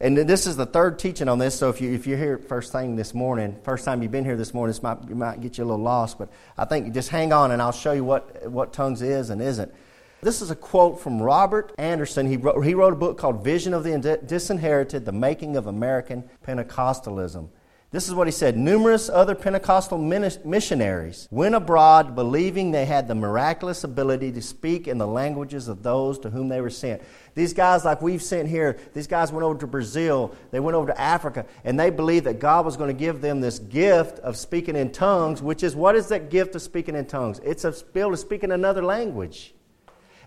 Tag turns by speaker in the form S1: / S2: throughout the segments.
S1: And this is the third teaching on this. So if, you, if you're here first thing this morning, first time you've been here this morning, this might, might get you a little lost. But I think just hang on and I'll show you what, what tongues is and isn't. This is a quote from Robert Anderson. He wrote, he wrote a book called Vision of the Disinherited The Making of American Pentecostalism. This is what he said Numerous other Pentecostal missionaries went abroad believing they had the miraculous ability to speak in the languages of those to whom they were sent. These guys, like we've sent here, these guys went over to Brazil, they went over to Africa, and they believed that God was going to give them this gift of speaking in tongues, which is what is that gift of speaking in tongues? It's a ability to speak in another language.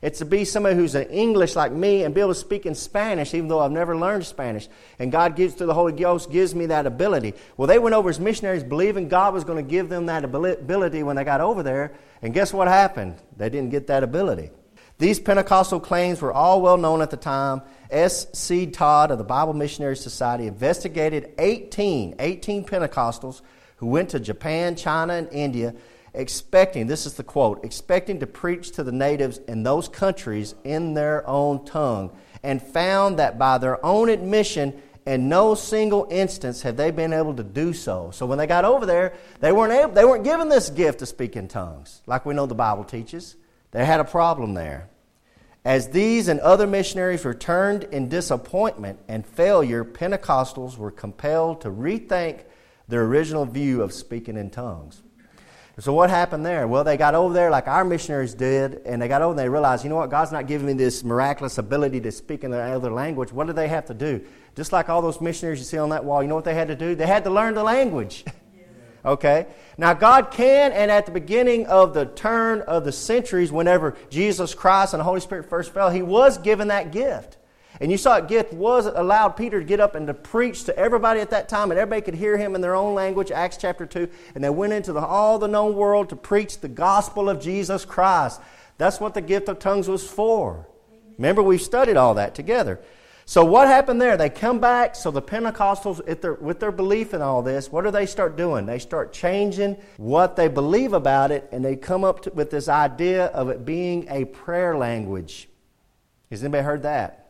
S1: It's to be somebody who's an English like me and be able to speak in Spanish, even though I've never learned Spanish. And God gives through the Holy Ghost gives me that ability. Well, they went over as missionaries believing God was going to give them that ability when they got over there. And guess what happened? They didn't get that ability. These Pentecostal claims were all well known at the time. S. C. Todd of the Bible Missionary Society investigated 18, 18 Pentecostals who went to Japan, China, and India expecting, this is the quote, expecting to preach to the natives in those countries in their own tongue, and found that by their own admission, in no single instance have they been able to do so. So when they got over there, they weren't able, they weren't given this gift to speak in tongues, like we know the Bible teaches. They had a problem there. As these and other missionaries returned in disappointment and failure, Pentecostals were compelled to rethink their original view of speaking in tongues. So what happened there? Well, they got over there like our missionaries did, and they got over and they realized, you know what, God's not giving me this miraculous ability to speak in another language. What do they have to do? Just like all those missionaries you see on that wall, you know what they had to do? They had to learn the language. okay? Now, God can, and at the beginning of the turn of the centuries, whenever Jesus Christ and the Holy Spirit first fell, He was given that gift. And you saw it gift was allowed Peter to get up and to preach to everybody at that time, and everybody could hear him in their own language, Acts chapter 2. And they went into the, all the known world to preach the gospel of Jesus Christ. That's what the gift of tongues was for. Remember, we've studied all that together. So, what happened there? They come back. So, the Pentecostals, their, with their belief in all this, what do they start doing? They start changing what they believe about it, and they come up to, with this idea of it being a prayer language. Has anybody heard that?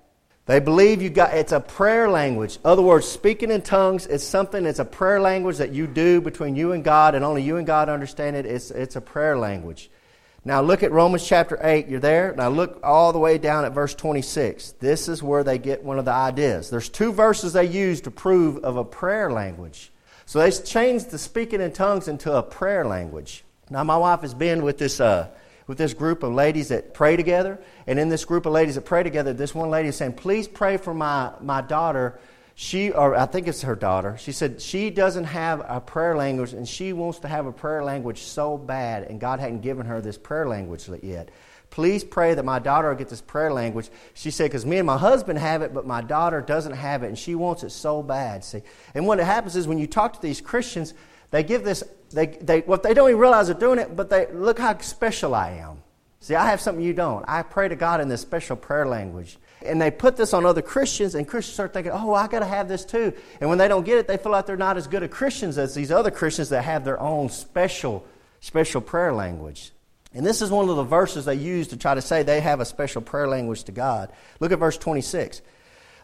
S1: They believe you got it's a prayer language. In other words, speaking in tongues is something, it's a prayer language that you do between you and God, and only you and God understand it. It's, it's a prayer language. Now look at Romans chapter 8. You're there? Now look all the way down at verse 26. This is where they get one of the ideas. There's two verses they use to prove of a prayer language. So they changed the speaking in tongues into a prayer language. Now my wife has been with this uh, with this group of ladies that pray together. And in this group of ladies that pray together, this one lady is saying, Please pray for my, my daughter. She, or I think it's her daughter, she said she doesn't have a prayer language and she wants to have a prayer language so bad, and God hadn't given her this prayer language yet. Please pray that my daughter will get this prayer language. She said, because me and my husband have it, but my daughter doesn't have it, and she wants it so bad. See, and what happens is when you talk to these Christians, they give this, they, they, well, they don't even realize they're doing it, but they look how special I am. See, I have something you don't. I pray to God in this special prayer language. And they put this on other Christians, and Christians start thinking, oh, I got to have this too. And when they don't get it, they feel like they're not as good at Christians as these other Christians that have their own special, special prayer language. And this is one of the verses they use to try to say they have a special prayer language to God. Look at verse 26.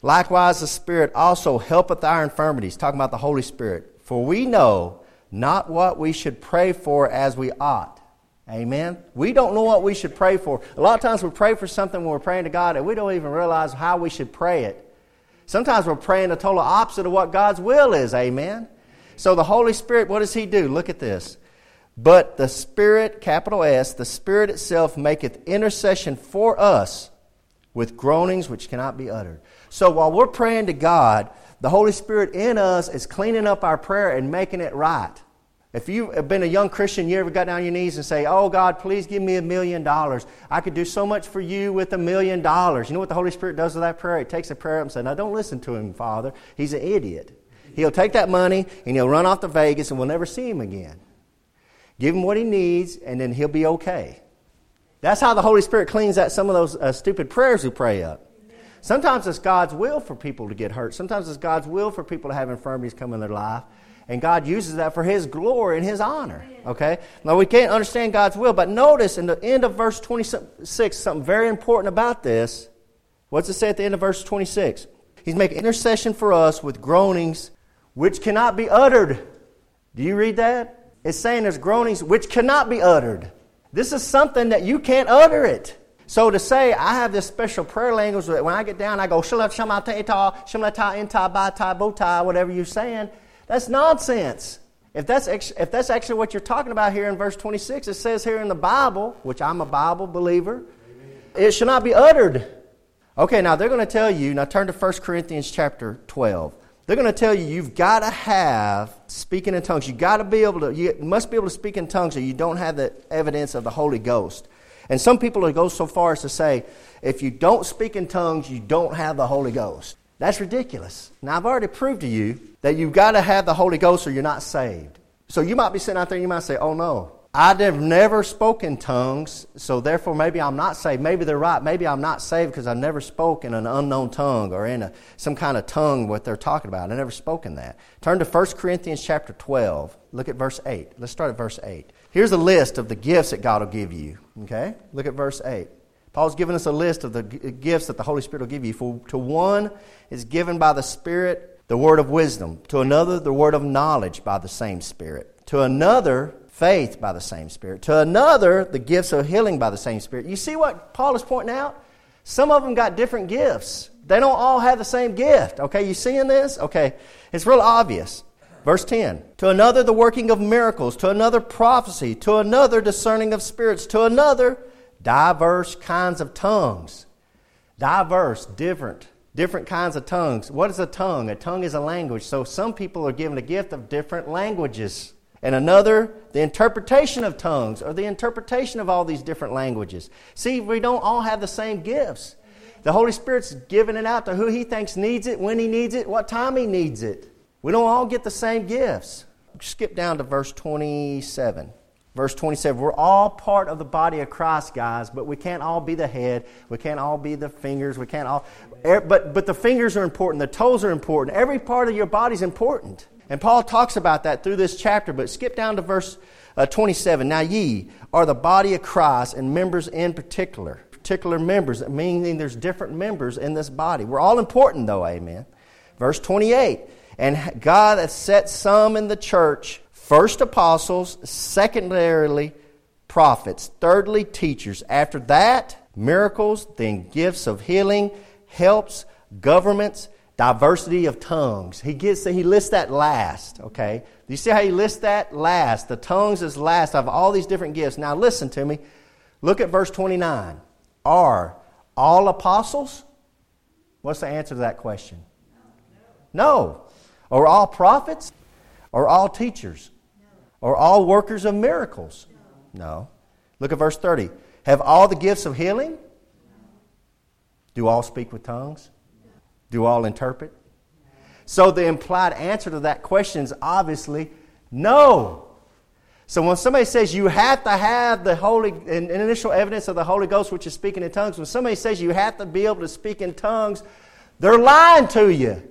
S1: Likewise, the Spirit also helpeth our infirmities, talking about the Holy Spirit. For we know not what we should pray for as we ought. Amen. We don't know what we should pray for. A lot of times we pray for something when we're praying to God and we don't even realize how we should pray it. Sometimes we're praying the total opposite of what God's will is. Amen. So the Holy Spirit, what does He do? Look at this. But the Spirit, capital S, the Spirit itself maketh intercession for us with groanings which cannot be uttered. So while we're praying to God, the Holy Spirit in us is cleaning up our prayer and making it right. If you've been a young Christian, you ever got down on your knees and say, Oh God, please give me a million dollars. I could do so much for you with a million dollars. You know what the Holy Spirit does with that prayer? He takes the prayer up and says, Now don't listen to him, Father. He's an idiot. He'll take that money and he'll run off to Vegas and we'll never see him again. Give him what he needs and then he'll be okay. That's how the Holy Spirit cleans out some of those uh, stupid prayers we pray up. Sometimes it's God's will for people to get hurt. Sometimes it's God's will for people to have infirmities come in their life. And God uses that for His glory and His honor. Okay? Now, we can't understand God's will, but notice in the end of verse 26 something very important about this. What's it say at the end of verse 26? He's making intercession for us with groanings which cannot be uttered. Do you read that? It's saying there's groanings which cannot be uttered. This is something that you can't utter it. So to say I have this special prayer language that when I get down I go whatever you're saying, that's nonsense. If that's, if that's actually what you're talking about here in verse 26, it says here in the Bible, which I'm a Bible believer, Amen. it should not be uttered. Okay, now they're going to tell you, now turn to 1 Corinthians chapter 12. They're going to tell you you've got to have speaking in tongues. You've got to be able to, you must be able to speak in tongues or you don't have the evidence of the Holy Ghost. And some people go so far as to say, if you don't speak in tongues, you don't have the Holy Ghost. That's ridiculous. Now, I've already proved to you that you've got to have the Holy Ghost or you're not saved. So you might be sitting out there and you might say, oh no, I've never spoken tongues, so therefore maybe I'm not saved. Maybe they're right. Maybe I'm not saved because I've never spoken an unknown tongue or in a, some kind of tongue what they're talking about. I've never spoken that. Turn to 1 Corinthians chapter 12. Look at verse 8. Let's start at verse 8. Here's a list of the gifts that God will give you. Okay? Look at verse 8. Paul's given us a list of the gifts that the Holy Spirit will give you. For to one is given by the Spirit the word of wisdom, to another the word of knowledge by the same Spirit, to another faith by the same Spirit, to another the gifts of healing by the same Spirit. You see what Paul is pointing out? Some of them got different gifts. They don't all have the same gift. Okay, you seeing this? Okay, it's real obvious. Verse 10 To another the working of miracles, to another prophecy, to another discerning of spirits, to another diverse kinds of tongues. Diverse, different, different kinds of tongues. What is a tongue? A tongue is a language. So some people are given a gift of different languages. And another, the interpretation of tongues or the interpretation of all these different languages. See, we don't all have the same gifts. The Holy Spirit's giving it out to who He thinks needs it, when He needs it, what time He needs it. We don't all get the same gifts. Skip down to verse 27. Verse 27 We're all part of the body of Christ, guys, but we can't all be the head. We can't all be the fingers. We can't all. But, but the fingers are important. The toes are important. Every part of your body is important. And Paul talks about that through this chapter, but skip down to verse uh, 27. Now, ye are the body of Christ and members in particular. Particular members, meaning there's different members in this body. We're all important, though, amen. Verse 28 And God has set some in the church First, apostles. Secondarily, prophets. Thirdly, teachers. After that, miracles, then gifts of healing, helps, governments, diversity of tongues. He gets he lists that last, okay? Do you see how he lists that last? The tongues is last of all these different gifts. Now listen to me. Look at verse 29. Are all apostles? What's the answer to that question? No. Are all prophets? Are all teachers? Are all workers of miracles? No. Look at verse 30. Have all the gifts of healing? Do all speak with tongues? Do all interpret? So the implied answer to that question is obviously no. So when somebody says you have to have the holy initial evidence of the Holy Ghost, which is speaking in tongues, when somebody says you have to be able to speak in tongues, they're lying to you.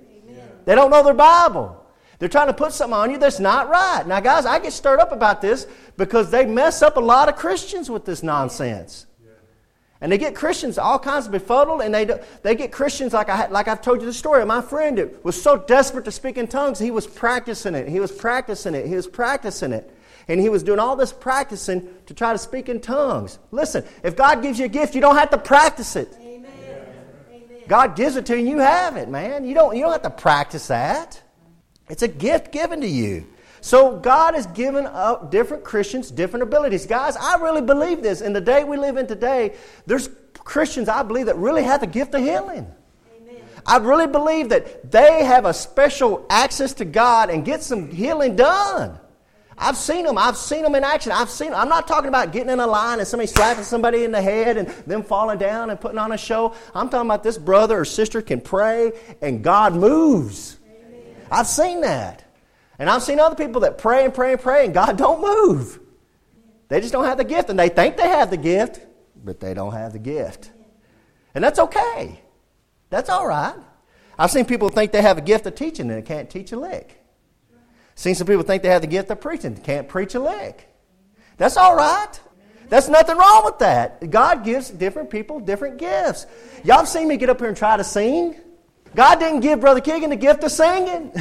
S1: They don't know their Bible. They're trying to put something on you that's not right. Now, guys, I get stirred up about this because they mess up a lot of Christians with this nonsense. And they get Christians all kinds of befuddled, and they, they get Christians like, I, like I've told you the story. My friend was so desperate to speak in tongues, he was practicing it. He was practicing it. He was practicing it. And he was doing all this practicing to try to speak in tongues. Listen, if God gives you a gift, you don't have to practice it. God gives it to you, and you have it, man. You don't, you don't have to practice that. It's a gift given to you. So God has given up different Christians different abilities. Guys, I really believe this. In the day we live in today, there's Christians I believe that really have the gift of healing. Amen. I really believe that they have a special access to God and get some healing done. I've seen them. I've seen them in action. I've seen them. I'm not talking about getting in a line and somebody slapping somebody in the head and them falling down and putting on a show. I'm talking about this brother or sister can pray and God moves. I've seen that. And I've seen other people that pray and pray and pray and God don't move. They just don't have the gift and they think they have the gift, but they don't have the gift. And that's okay. That's all right. I've seen people think they have a gift of teaching and they can't teach a lick. Seen some people think they have the gift of preaching, can't preach a lick. That's all right. That's nothing wrong with that. God gives different people different gifts. Y'all have seen me get up here and try to sing? God didn't give Brother Keegan the gift of singing.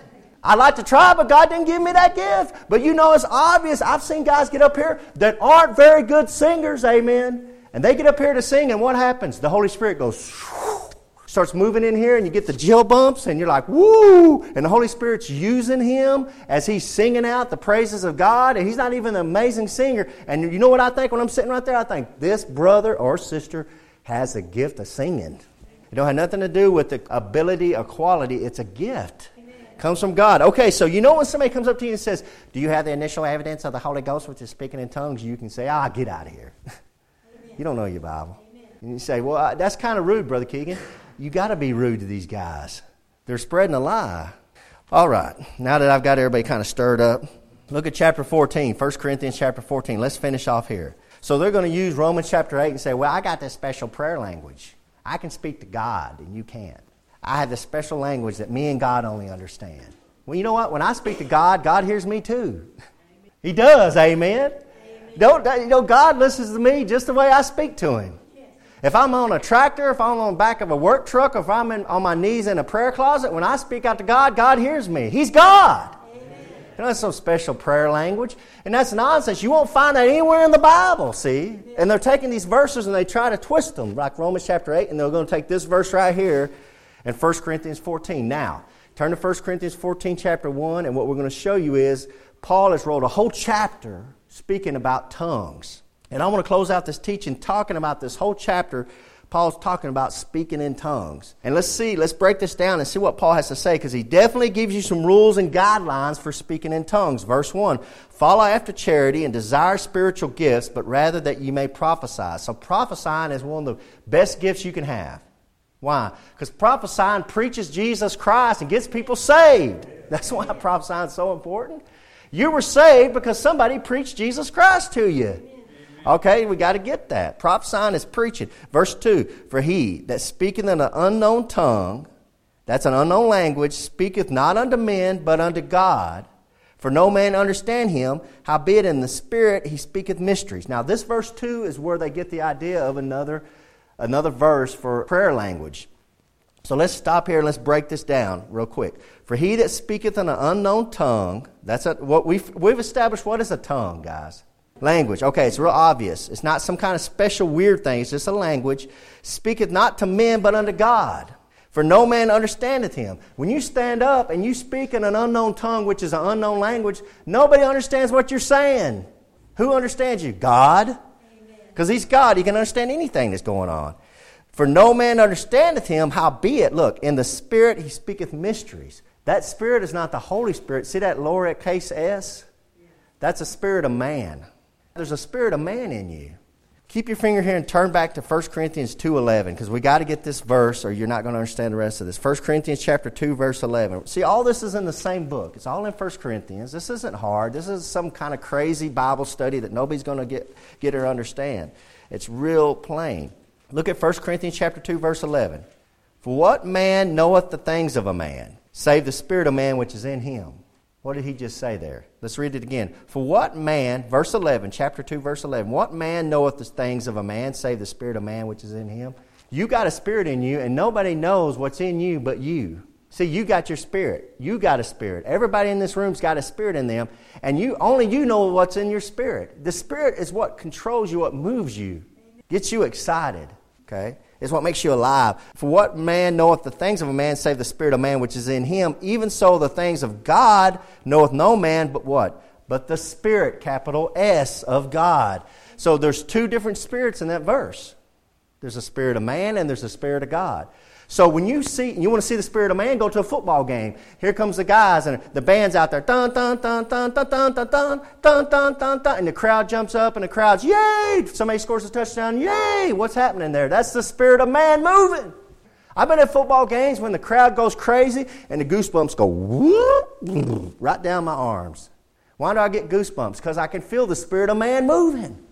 S1: I'd like to try, but God didn't give me that gift. But you know, it's obvious. I've seen guys get up here that aren't very good singers, amen. And they get up here to sing, and what happens? The Holy Spirit goes, starts moving in here, and you get the jill bumps, and you're like, woo! And the Holy Spirit's using him as he's singing out the praises of God, and he's not even an amazing singer. And you know what I think when I'm sitting right there? I think this brother or sister has a gift of singing. It don't have nothing to do with the ability or quality, it's a gift. Comes from God. Okay, so you know when somebody comes up to you and says, Do you have the initial evidence of the Holy Ghost, which is speaking in tongues? You can say, Ah, get out of here. you don't know your Bible. Amen. And you say, Well, that's kind of rude, Brother Keegan. You got to be rude to these guys. They're spreading a lie. All right, now that I've got everybody kind of stirred up, look at chapter 14, 1 Corinthians chapter 14. Let's finish off here. So they're going to use Romans chapter 8 and say, Well, I got this special prayer language. I can speak to God, and you can't. I have this special language that me and God only understand. Well, you know what? When I speak to God, God hears me too. He does, amen. amen. Don't you know God listens to me just the way I speak to him. If I'm on a tractor, if I'm on the back of a work truck, if I'm in, on my knees in a prayer closet, when I speak out to God, God hears me. He's God. You know, that's some special prayer language. And that's nonsense. You won't find that anywhere in the Bible, see? And they're taking these verses and they try to twist them, like Romans chapter 8, and they're going to take this verse right here and 1 Corinthians 14. Now, turn to 1 Corinthians 14, chapter 1, and what we're going to show you is Paul has wrote a whole chapter speaking about tongues. And I want to close out this teaching talking about this whole chapter. Paul's talking about speaking in tongues. And let's see, let's break this down and see what Paul has to say because he definitely gives you some rules and guidelines for speaking in tongues. Verse 1 Follow after charity and desire spiritual gifts, but rather that you may prophesy. So, prophesying is one of the best gifts you can have. Why? Because prophesying preaches Jesus Christ and gets people saved. That's why prophesying is so important. You were saved because somebody preached Jesus Christ to you. Okay, we got to get that. Prophesying is preaching. Verse 2 For he that speaketh in an unknown tongue, that's an unknown language, speaketh not unto men, but unto God. For no man understand him, howbeit in the Spirit he speaketh mysteries. Now, this verse 2 is where they get the idea of another another verse for prayer language. So let's stop here and let's break this down real quick. For he that speaketh in an unknown tongue, that's a, what we've, we've established what is a tongue, guys? Language. Okay, it's real obvious. It's not some kind of special weird thing, it's just a language. Speaketh not to men, but unto God. For no man understandeth him. When you stand up and you speak in an unknown tongue, which is an unknown language, nobody understands what you're saying. Who understands you? God. Because he's God, he can understand anything that's going on. For no man understandeth him, howbeit, look, in the Spirit he speaketh mysteries. That Spirit is not the Holy Spirit. See that lower case S? That's a spirit of man. There's a spirit of man in you. Keep your finger here and turn back to 1 Corinthians 2.11 because we got to get this verse or you're not going to understand the rest of this. 1 Corinthians chapter 2 verse 11. See, all this is in the same book. It's all in 1 Corinthians. This isn't hard. This is some kind of crazy Bible study that nobody's going to get, get or understand. It's real plain. Look at 1 Corinthians chapter 2 verse 11. For what man knoweth the things of a man, save the spirit of man which is in him? What did he just say there? Let's read it again. For what man, verse 11, chapter 2, verse 11, what man knoweth the things of a man, save the spirit of man which is in him? You got a spirit in you, and nobody knows what's in you but you. See, you got your spirit. You got a spirit. Everybody in this room's got a spirit in them, and you only you know what's in your spirit. The spirit is what controls you, what moves you, gets you excited. Okay? Is what makes you alive. For what man knoweth the things of a man save the spirit of man which is in him? Even so, the things of God knoweth no man but what? But the Spirit, capital S, of God. So there's two different spirits in that verse. There's a spirit of man and there's a spirit of God. So when you see, you want to see the spirit of man, go to a football game. Here comes the guys and the band's out there, dun dun dun dun dun dun dun dun dun dun dun dun, and the crowd jumps up and the crowd's yay! Somebody scores a touchdown, yay! What's happening there? That's the spirit of man moving. I've been at football games when the crowd goes crazy and the goosebumps go whoop, right down my arms. Why do I get goosebumps? Because I can feel the spirit of man moving.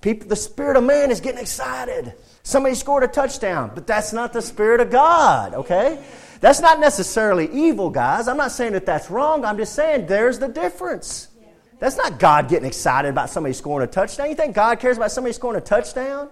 S1: People, the spirit of man is getting excited. Somebody scored a touchdown, but that's not the Spirit of God, okay? That's not necessarily evil, guys. I'm not saying that that's wrong. I'm just saying there's the difference. That's not God getting excited about somebody scoring a touchdown. You think God cares about somebody scoring a touchdown?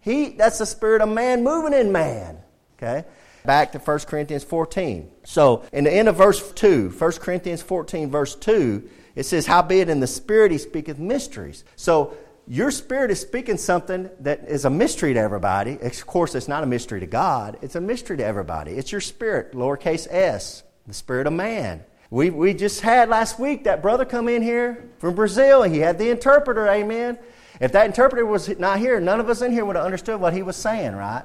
S1: He, that's the spirit of man moving in man. Okay? back to 1 Corinthians 14. So, in the end of verse 2, 1 Corinthians 14, verse 2, it says, Howbeit in the Spirit he speaketh mysteries. So, your spirit is speaking something that is a mystery to everybody. Of course, it's not a mystery to God, it's a mystery to everybody. It's your spirit, lowercase s, the spirit of man. We, we just had last week that brother come in here from Brazil. He had the interpreter, amen. If that interpreter was not here, none of us in here would have understood what he was saying, right?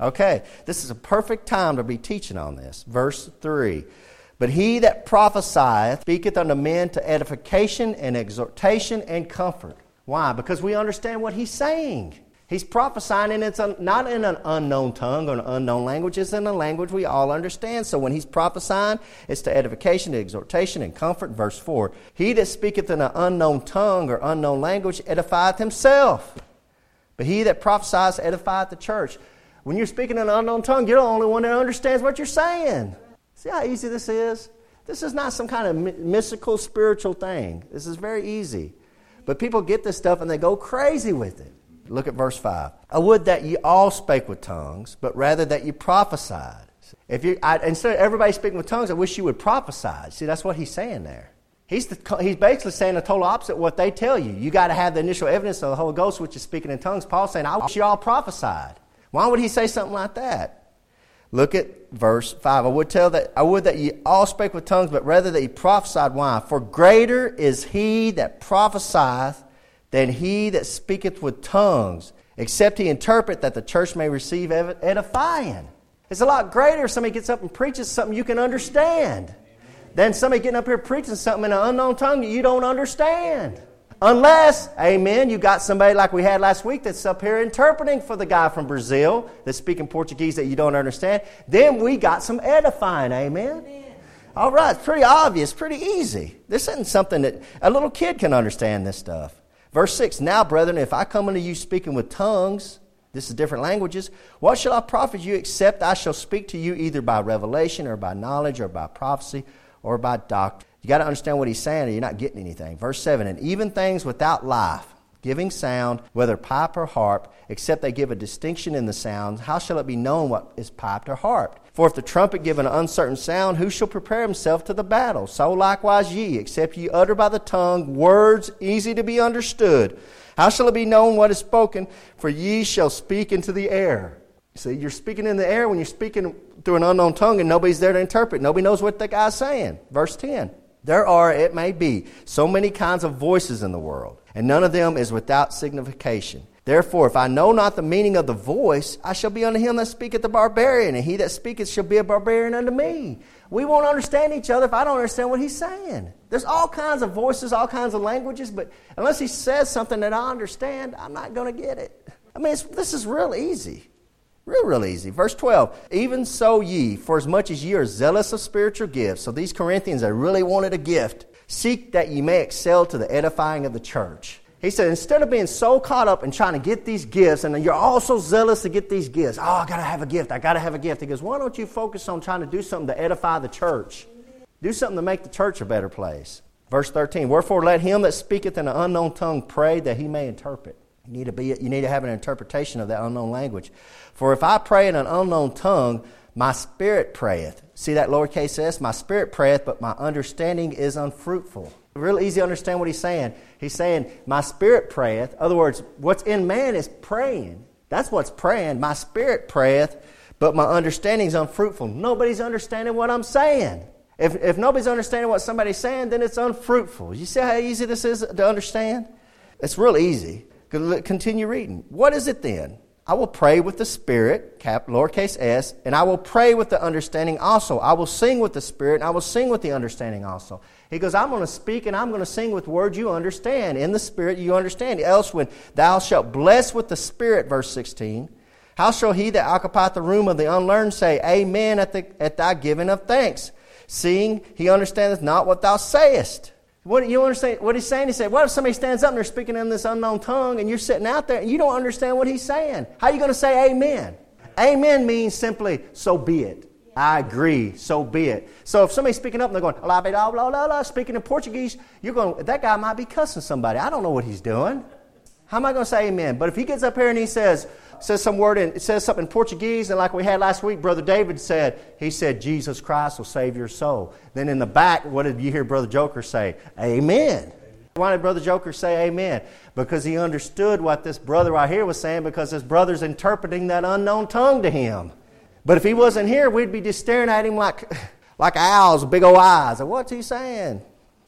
S1: Okay, this is a perfect time to be teaching on this. Verse 3 But he that prophesieth speaketh unto men to edification and exhortation and comfort. Why? Because we understand what he's saying. He's prophesying, and it's not in an unknown tongue or an unknown language. It's in a language we all understand. So when he's prophesying, it's to edification, to exhortation, and comfort. Verse 4 He that speaketh in an unknown tongue or unknown language edifieth himself. But he that prophesies edifieth the church. When you're speaking in an unknown tongue, you're the only one that understands what you're saying. See how easy this is? This is not some kind of mystical, spiritual thing. This is very easy. But people get this stuff and they go crazy with it. Look at verse 5. I would that ye all spake with tongues, but rather that ye prophesied. If you, I, instead of everybody speaking with tongues, I wish you would prophesy. See, that's what he's saying there. He's, the, he's basically saying the total opposite of what they tell you. You got to have the initial evidence of the Holy Ghost, which is speaking in tongues. Paul's saying, I wish you all prophesied. Why would he say something like that? Look at verse 5. I would tell that I would that ye all spake with tongues, but rather that ye prophesied. Why? For greater is he that prophesieth than he that speaketh with tongues, except he interpret that the church may receive edifying. It's a lot greater if somebody gets up and preaches something you can understand than somebody getting up here preaching something in an unknown tongue that you don't understand. Unless, amen, you got somebody like we had last week that's up here interpreting for the guy from Brazil that's speaking Portuguese that you don't understand. Then we got some edifying, amen. amen. All right, it's pretty obvious, pretty easy. This isn't something that a little kid can understand this stuff. Verse 6 Now, brethren, if I come unto you speaking with tongues, this is different languages, what shall I profit you except I shall speak to you either by revelation or by knowledge or by prophecy or by doctrine? You got to understand what he's saying or you're not getting anything. Verse 7 And even things without life, giving sound, whether pipe or harp, except they give a distinction in the sound, how shall it be known what is piped or harped? For if the trumpet give an uncertain sound, who shall prepare himself to the battle? So likewise ye, except ye utter by the tongue words easy to be understood. How shall it be known what is spoken? For ye shall speak into the air. See, you're speaking in the air when you're speaking through an unknown tongue and nobody's there to interpret. Nobody knows what the guy's saying. Verse 10. There are, it may be, so many kinds of voices in the world, and none of them is without signification. Therefore, if I know not the meaning of the voice, I shall be unto him that speaketh the barbarian, and he that speaketh shall be a barbarian unto me. We won't understand each other if I don't understand what he's saying. There's all kinds of voices, all kinds of languages, but unless he says something that I understand, I'm not going to get it. I mean, this is real easy. Real, real easy. Verse 12. Even so ye, for as much as ye are zealous of spiritual gifts. So these Corinthians, they really wanted a gift. Seek that ye may excel to the edifying of the church. He said, instead of being so caught up in trying to get these gifts, and you're all so zealous to get these gifts, oh, I got to have a gift, I got to have a gift. He goes, why don't you focus on trying to do something to edify the church? Do something to make the church a better place. Verse 13, wherefore let him that speaketh in an unknown tongue pray that he may interpret. You need to, be, you need to have an interpretation of that unknown language. For if I pray in an unknown tongue, my spirit prayeth. See that lowercase s? My spirit prayeth, but my understanding is unfruitful. Real easy to understand what he's saying. He's saying, My spirit prayeth. Other words, what's in man is praying. That's what's praying. My spirit prayeth, but my understanding is unfruitful. Nobody's understanding what I'm saying. If, if nobody's understanding what somebody's saying, then it's unfruitful. You see how easy this is to understand? It's real easy. Continue reading. What is it then? I will pray with the Spirit, cap, lowercase s, and I will pray with the understanding also. I will sing with the Spirit, and I will sing with the understanding also. He goes, I'm going to speak and I'm going to sing with words you understand. In the Spirit you understand. Else, when thou shalt bless with the Spirit, verse 16, how shall he that occupieth the room of the unlearned say, Amen, at, the, at thy giving of thanks, seeing he understandeth not what thou sayest? What you understand what he's saying? He said, What if somebody stands up and they're speaking in this unknown tongue and you're sitting out there and you don't understand what he's saying? How are you going to say amen? Amen means simply, so be it. I agree, so be it. So if somebody's speaking up and they're going, la blah, blah, blah, speaking in Portuguese, you're going, that guy might be cussing somebody. I don't know what he's doing. How am I going to say amen? But if he gets up here and he says, says some word and it says something in Portuguese, and like we had last week, Brother David said, he said, Jesus Christ will save your soul. Then in the back, what did you hear Brother Joker say? Amen. Why did Brother Joker say amen? Because he understood what this brother right here was saying because his brother's interpreting that unknown tongue to him. But if he wasn't here, we'd be just staring at him like, like owls big old eyes. what's he saying?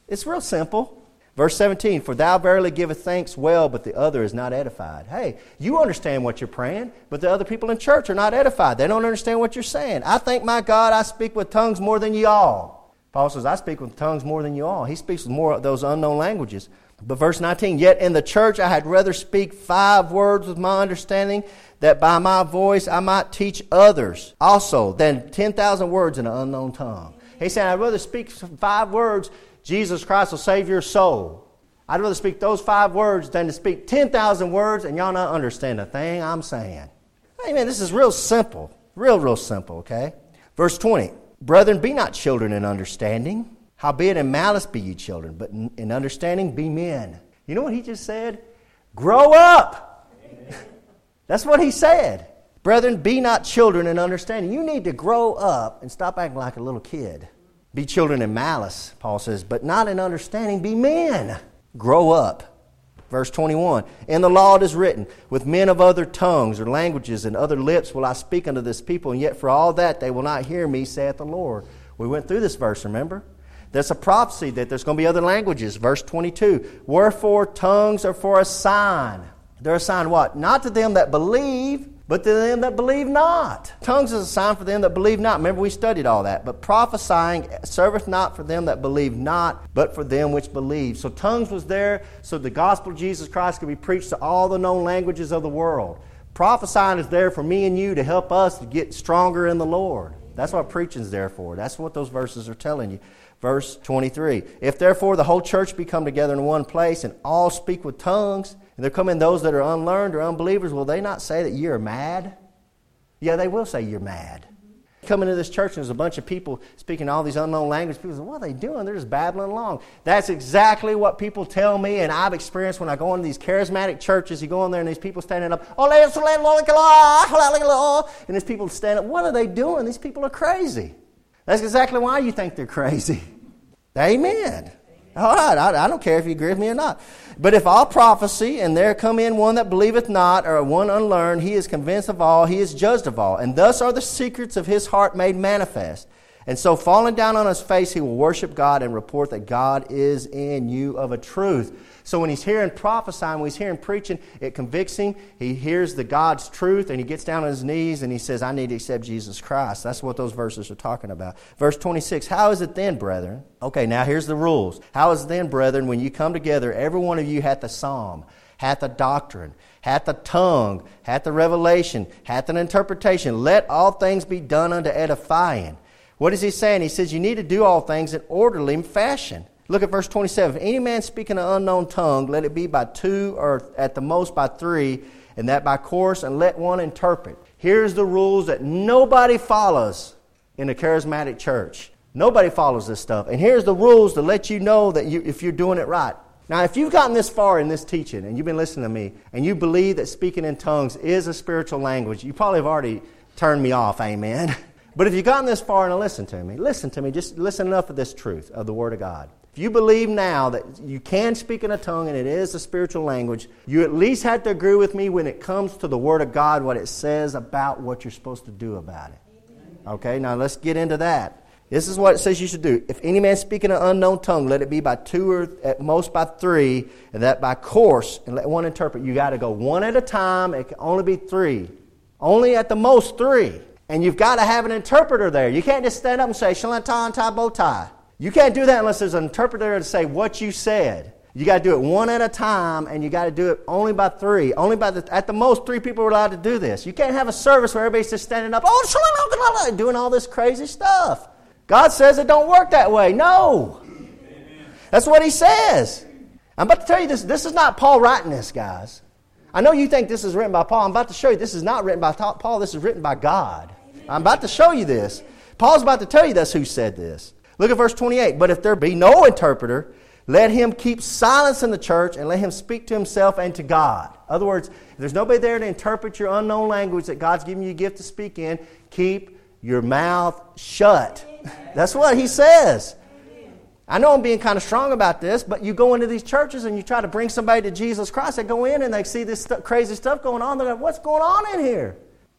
S1: It's real simple. Verse 17, for thou verily givest thanks well, but the other is not edified. Hey, you understand what you're praying, but the other people in church are not edified. They don't understand what you're saying. I thank my God I speak with tongues more than ye all. Paul says, I speak with tongues more than you all. He speaks with more of those unknown languages. But verse 19, yet in the church I had rather speak five words with my understanding, that by my voice I might teach others also, than 10,000 words in an unknown tongue. He said, I'd rather speak five words Jesus Christ will save your soul. I'd rather speak those five words than to speak 10,000 words and y'all not understand a thing I'm saying. Amen. This is real simple. Real, real simple, okay? Verse 20 Brethren, be not children in understanding. Howbeit in malice be ye children, but in understanding be men. You know what he just said? Grow up. That's what he said. Brethren, be not children in understanding. You need to grow up and stop acting like a little kid. Be children in malice, Paul says, but not in understanding. Be men. Grow up. Verse 21 In the law it is written, With men of other tongues or languages and other lips will I speak unto this people, and yet for all that they will not hear me, saith the Lord. We went through this verse, remember? There's a prophecy that there's going to be other languages. Verse 22 Wherefore tongues are for a sign. They're a sign what? Not to them that believe, but to them that believe not. Tongues is a sign for them that believe not. Remember, we studied all that. But prophesying serveth not for them that believe not, but for them which believe. So tongues was there so the gospel of Jesus Christ could be preached to all the known languages of the world. Prophesying is there for me and you to help us to get stronger in the Lord. That's what preaching is there for. That's what those verses are telling you. Verse 23 If therefore the whole church be come together in one place and all speak with tongues, and there come in those that are unlearned or unbelievers, will they not say that you're mad? Yeah, they will say you're mad. Come into this church and there's a bunch of people speaking all these unknown languages. People say, What are they doing? They're just babbling along. That's exactly what people tell me, and I've experienced when I go into these charismatic churches. You go in there and these people standing up, and there's people standing up. What are they doing? These people are crazy. That's exactly why you think they're crazy. Amen. All right, I, I, don't care if you agree with me or not. But if all prophecy, and there come in one that believeth not, or one unlearned, he is convinced of all, he is judged of all. And thus are the secrets of his heart made manifest. And so, falling down on his face, he will worship God and report that God is in you of a truth. So when he's hearing prophesying, when he's hearing preaching, it convicts him. He hears the God's truth and he gets down on his knees and he says, I need to accept Jesus Christ. That's what those verses are talking about. Verse 26 How is it then, brethren? Okay, now here's the rules. How is it then, brethren, when you come together, every one of you hath a psalm, hath a doctrine, hath a tongue, hath a revelation, hath an interpretation. Let all things be done unto edifying. What is he saying? He says you need to do all things in orderly fashion. Look at verse 27. If any man speak in an unknown tongue, let it be by two or at the most by three, and that by course, and let one interpret. Here's the rules that nobody follows in a charismatic church. Nobody follows this stuff. And here's the rules to let you know that you, if you're doing it right. Now, if you've gotten this far in this teaching and you've been listening to me and you believe that speaking in tongues is a spiritual language, you probably have already turned me off, amen. But if you've gotten this far and listen to me, listen to me, just listen enough of this truth of the Word of God. If you believe now that you can speak in a tongue and it is a spiritual language, you at least have to agree with me when it comes to the Word of God, what it says about what you're supposed to do about it. Okay, now let's get into that. This is what it says you should do. If any man speak in an unknown tongue, let it be by two or at most by three, and that by course, and let one interpret. You got to go one at a time. It can only be three. Only at the most three. And you've got to have an interpreter there. You can't just stand up and say, Shalanta tie bow tie. You can't do that unless there's an interpreter to say what you said. You got to do it one at a time, and you got to do it only by three. Only by the, at the most, three people are allowed to do this. You can't have a service where everybody's just standing up, oh, doing all this crazy stuff. God says it don't work that way. No. That's what he says. I'm about to tell you this. This is not Paul writing this, guys. I know you think this is written by Paul. I'm about to show you this is not written by Paul. This is written by God. I'm about to show you this. Paul's about to tell you that's who said this. Look at verse 28. But if there be no interpreter, let him keep silence in the church and let him speak to himself and to God. In other words, if there's nobody there to interpret your unknown language that God's given you a gift to speak in, keep your mouth shut. That's what he says. I know I'm being kind of strong about this, but you go into these churches and you try to bring somebody to Jesus Christ. They go in and they see this crazy stuff going on. They're like, what's going on in here?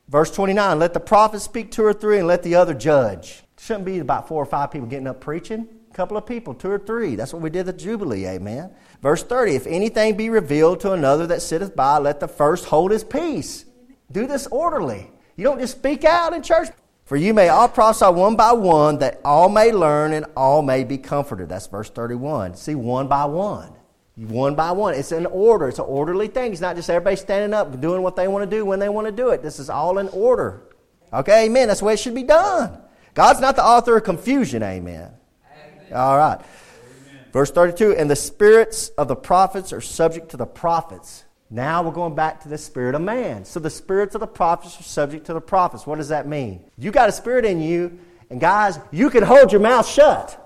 S1: Verse 29 Let the prophet speak two or three and let the other judge. Shouldn't be about four or five people getting up preaching. A couple of people, two or three. That's what we did at Jubilee, amen. Verse 30 If anything be revealed to another that sitteth by, let the first hold his peace. Do this orderly. You don't just speak out in church. For you may all prophesy one by one, that all may learn and all may be comforted. That's verse 31. See, one by one. One by one. It's an order. It's an orderly thing. It's not just everybody standing up doing what they want to do when they want to do it. This is all in order. Okay, amen. That's the way it should be done. God's not the author of confusion, amen. amen. All right. Amen. Verse 32 And the spirits of the prophets are subject to the prophets now we're going back to the spirit of man. So the spirits of the prophets are subject to the prophets. What does that mean? You got a spirit in you, and guys, you can hold your mouth shut.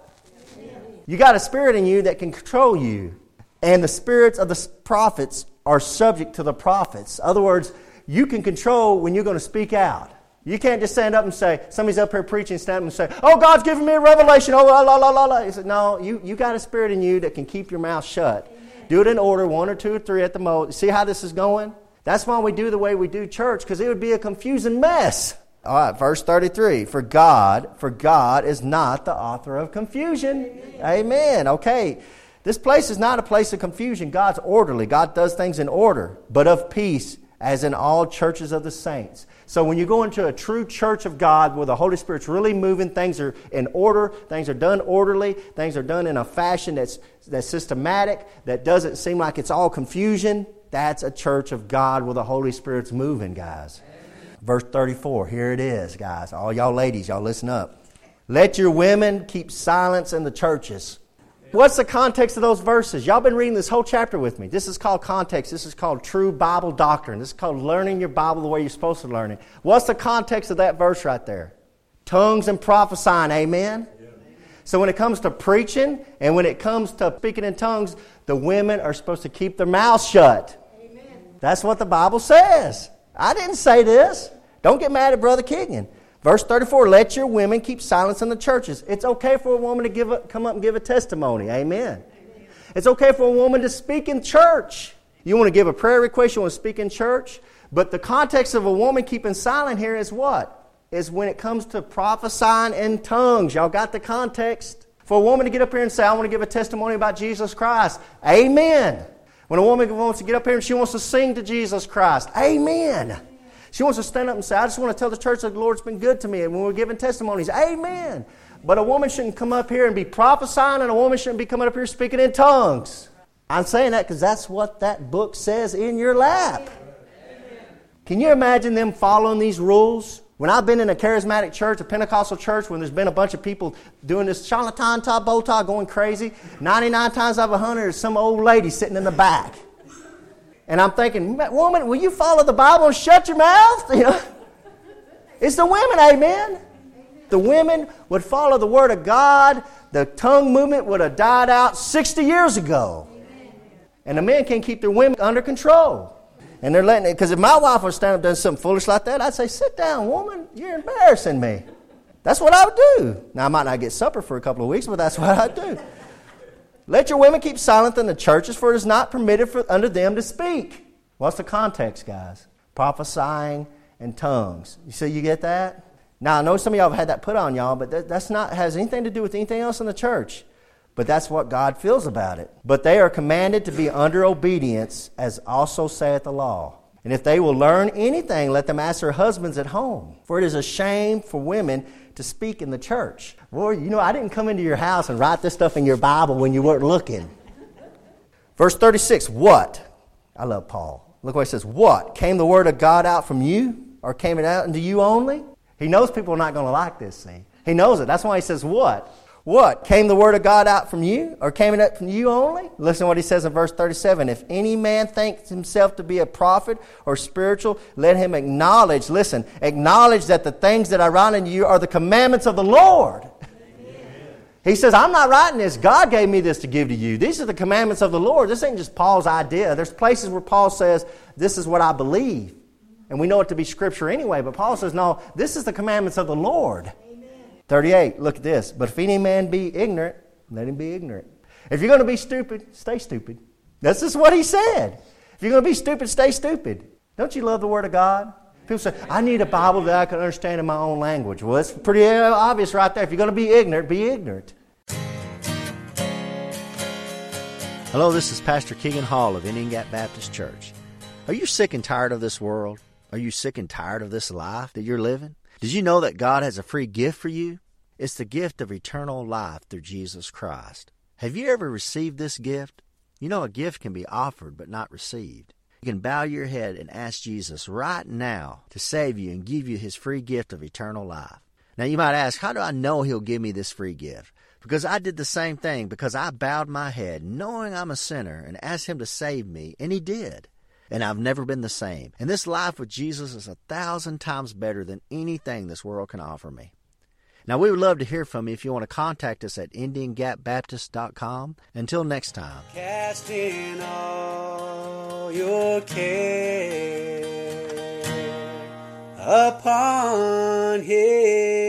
S1: You got a spirit in you that can control you. And the spirits of the prophets are subject to the prophets. In other words, you can control when you're going to speak out. You can't just stand up and say, somebody's up here preaching, stand up and say, Oh, God's giving me a revelation. Oh, la, la, la, la. He said, No, you, you got a spirit in you that can keep your mouth shut. Do it in order, one or two or three at the most. See how this is going? That's why we do the way we do church, because it would be a confusing mess. All right, verse 33. For God, for God is not the author of confusion. Amen. Amen. Okay. This place is not a place of confusion. God's orderly. God does things in order, but of peace, as in all churches of the saints. So when you go into a true church of God where the Holy Spirit's really moving, things are in order, things are done orderly, things are done in a fashion that's, that's systematic, that doesn't seem like it's all confusion, that's a church of God where the Holy Spirit's moving, guys. Verse 34, here it is, guys. All y'all ladies, y'all listen up. Let your women keep silence in the churches. What's the context of those verses? Y'all been reading this whole chapter with me. This is called context. This is called true Bible doctrine. This is called learning your Bible the way you're supposed to learn it. What's the context of that verse right there? Tongues and prophesying, amen? So when it comes to preaching and when it comes to speaking in tongues, the women are supposed to keep their mouths shut. Amen. That's what the Bible says. I didn't say this. Don't get mad at Brother Keegan. Verse 34 Let your women keep silence in the churches. It's okay for a woman to give a, come up and give a testimony. Amen. Amen. It's okay for a woman to speak in church. You want to give a prayer request, you want to speak in church. But the context of a woman keeping silent here is what? Is when it comes to prophesying in tongues. Y'all got the context? For a woman to get up here and say, I want to give a testimony about Jesus Christ. Amen. When a woman wants to get up here and she wants to sing to Jesus Christ. Amen. She wants to stand up and say, I just want to tell the church that the Lord's been good to me. And when we're giving testimonies, amen. But a woman shouldn't come up here and be prophesying, and a woman shouldn't be coming up here speaking in tongues. I'm saying that because that's what that book says in your lap. Can you imagine them following these rules? When I've been in a charismatic church, a Pentecostal church, when there's been a bunch of people doing this charlatan bow tie going crazy, 99 times out of 100 is some old lady sitting in the back. And I'm thinking, woman, will you follow the Bible and shut your mouth? You know? It's the women, amen. The women would follow the Word of God. The tongue movement would have died out 60 years ago. And the men can't keep their women under control. And they're letting it, because if my wife was standing up doing something foolish like that, I'd say, sit down, woman, you're embarrassing me. That's what I would do. Now, I might not get supper for a couple of weeks, but that's what I'd do. Let your women keep silent in the churches, for it is not permitted for, them to speak. What's the context, guys? Prophesying and tongues. You see, you get that? Now, I know some of y'all have had that put on y'all, but that, that's not has anything to do with anything else in the church. But that's what God feels about it. But they are commanded to be under obedience, as also saith the law. And if they will learn anything, let them ask their husbands at home. For it is a shame for women to speak in the church. Boy, you know, I didn't come into your house and write this stuff in your Bible when you weren't looking. Verse 36, what? I love Paul. Look what he says. What? Came the word of God out from you? Or came it out into you only? He knows people are not going to like this thing. He knows it. That's why he says, what? What? Came the word of God out from you? Or came it out from you only? Listen to what he says in verse 37. If any man thinks himself to be a prophet or spiritual, let him acknowledge, listen, acknowledge that the things that I write unto you are the commandments of the Lord. He says, I'm not writing this. God gave me this to give to you. These are the commandments of the Lord. This ain't just Paul's idea. There's places where Paul says, This is what I believe. And we know it to be Scripture anyway, but Paul says, No, this is the commandments of the Lord. Amen. 38, look at this. But if any man be ignorant, let him be ignorant. If you're going to be stupid, stay stupid. That's just what he said. If you're going to be stupid, stay stupid. Don't you love the Word of God? People say, I need a Bible that I can understand in my own language. Well, it's pretty uh, obvious right there. If you're going to be ignorant, be ignorant. Hello, this is Pastor Keegan Hall of Indian Gap Baptist Church. Are you sick and tired of this world? Are you sick and tired of this life that you're living? Did you know that God has a free gift for you? It's the gift of eternal life through Jesus Christ. Have you ever received this gift? You know, a gift can be offered but not received. You can bow your head and ask Jesus right now to save you and give you his free gift of eternal life. Now, you might ask, how do I know he'll give me this free gift? Because I did the same thing, because I bowed my head, knowing I'm a sinner, and asked him to save me, and he did. And I've never been the same. And this life with Jesus is a thousand times better than anything this world can offer me. Now, we would love to hear from you if you want to contact us at IndianGapBaptist.com. Until next time. All your care upon Him.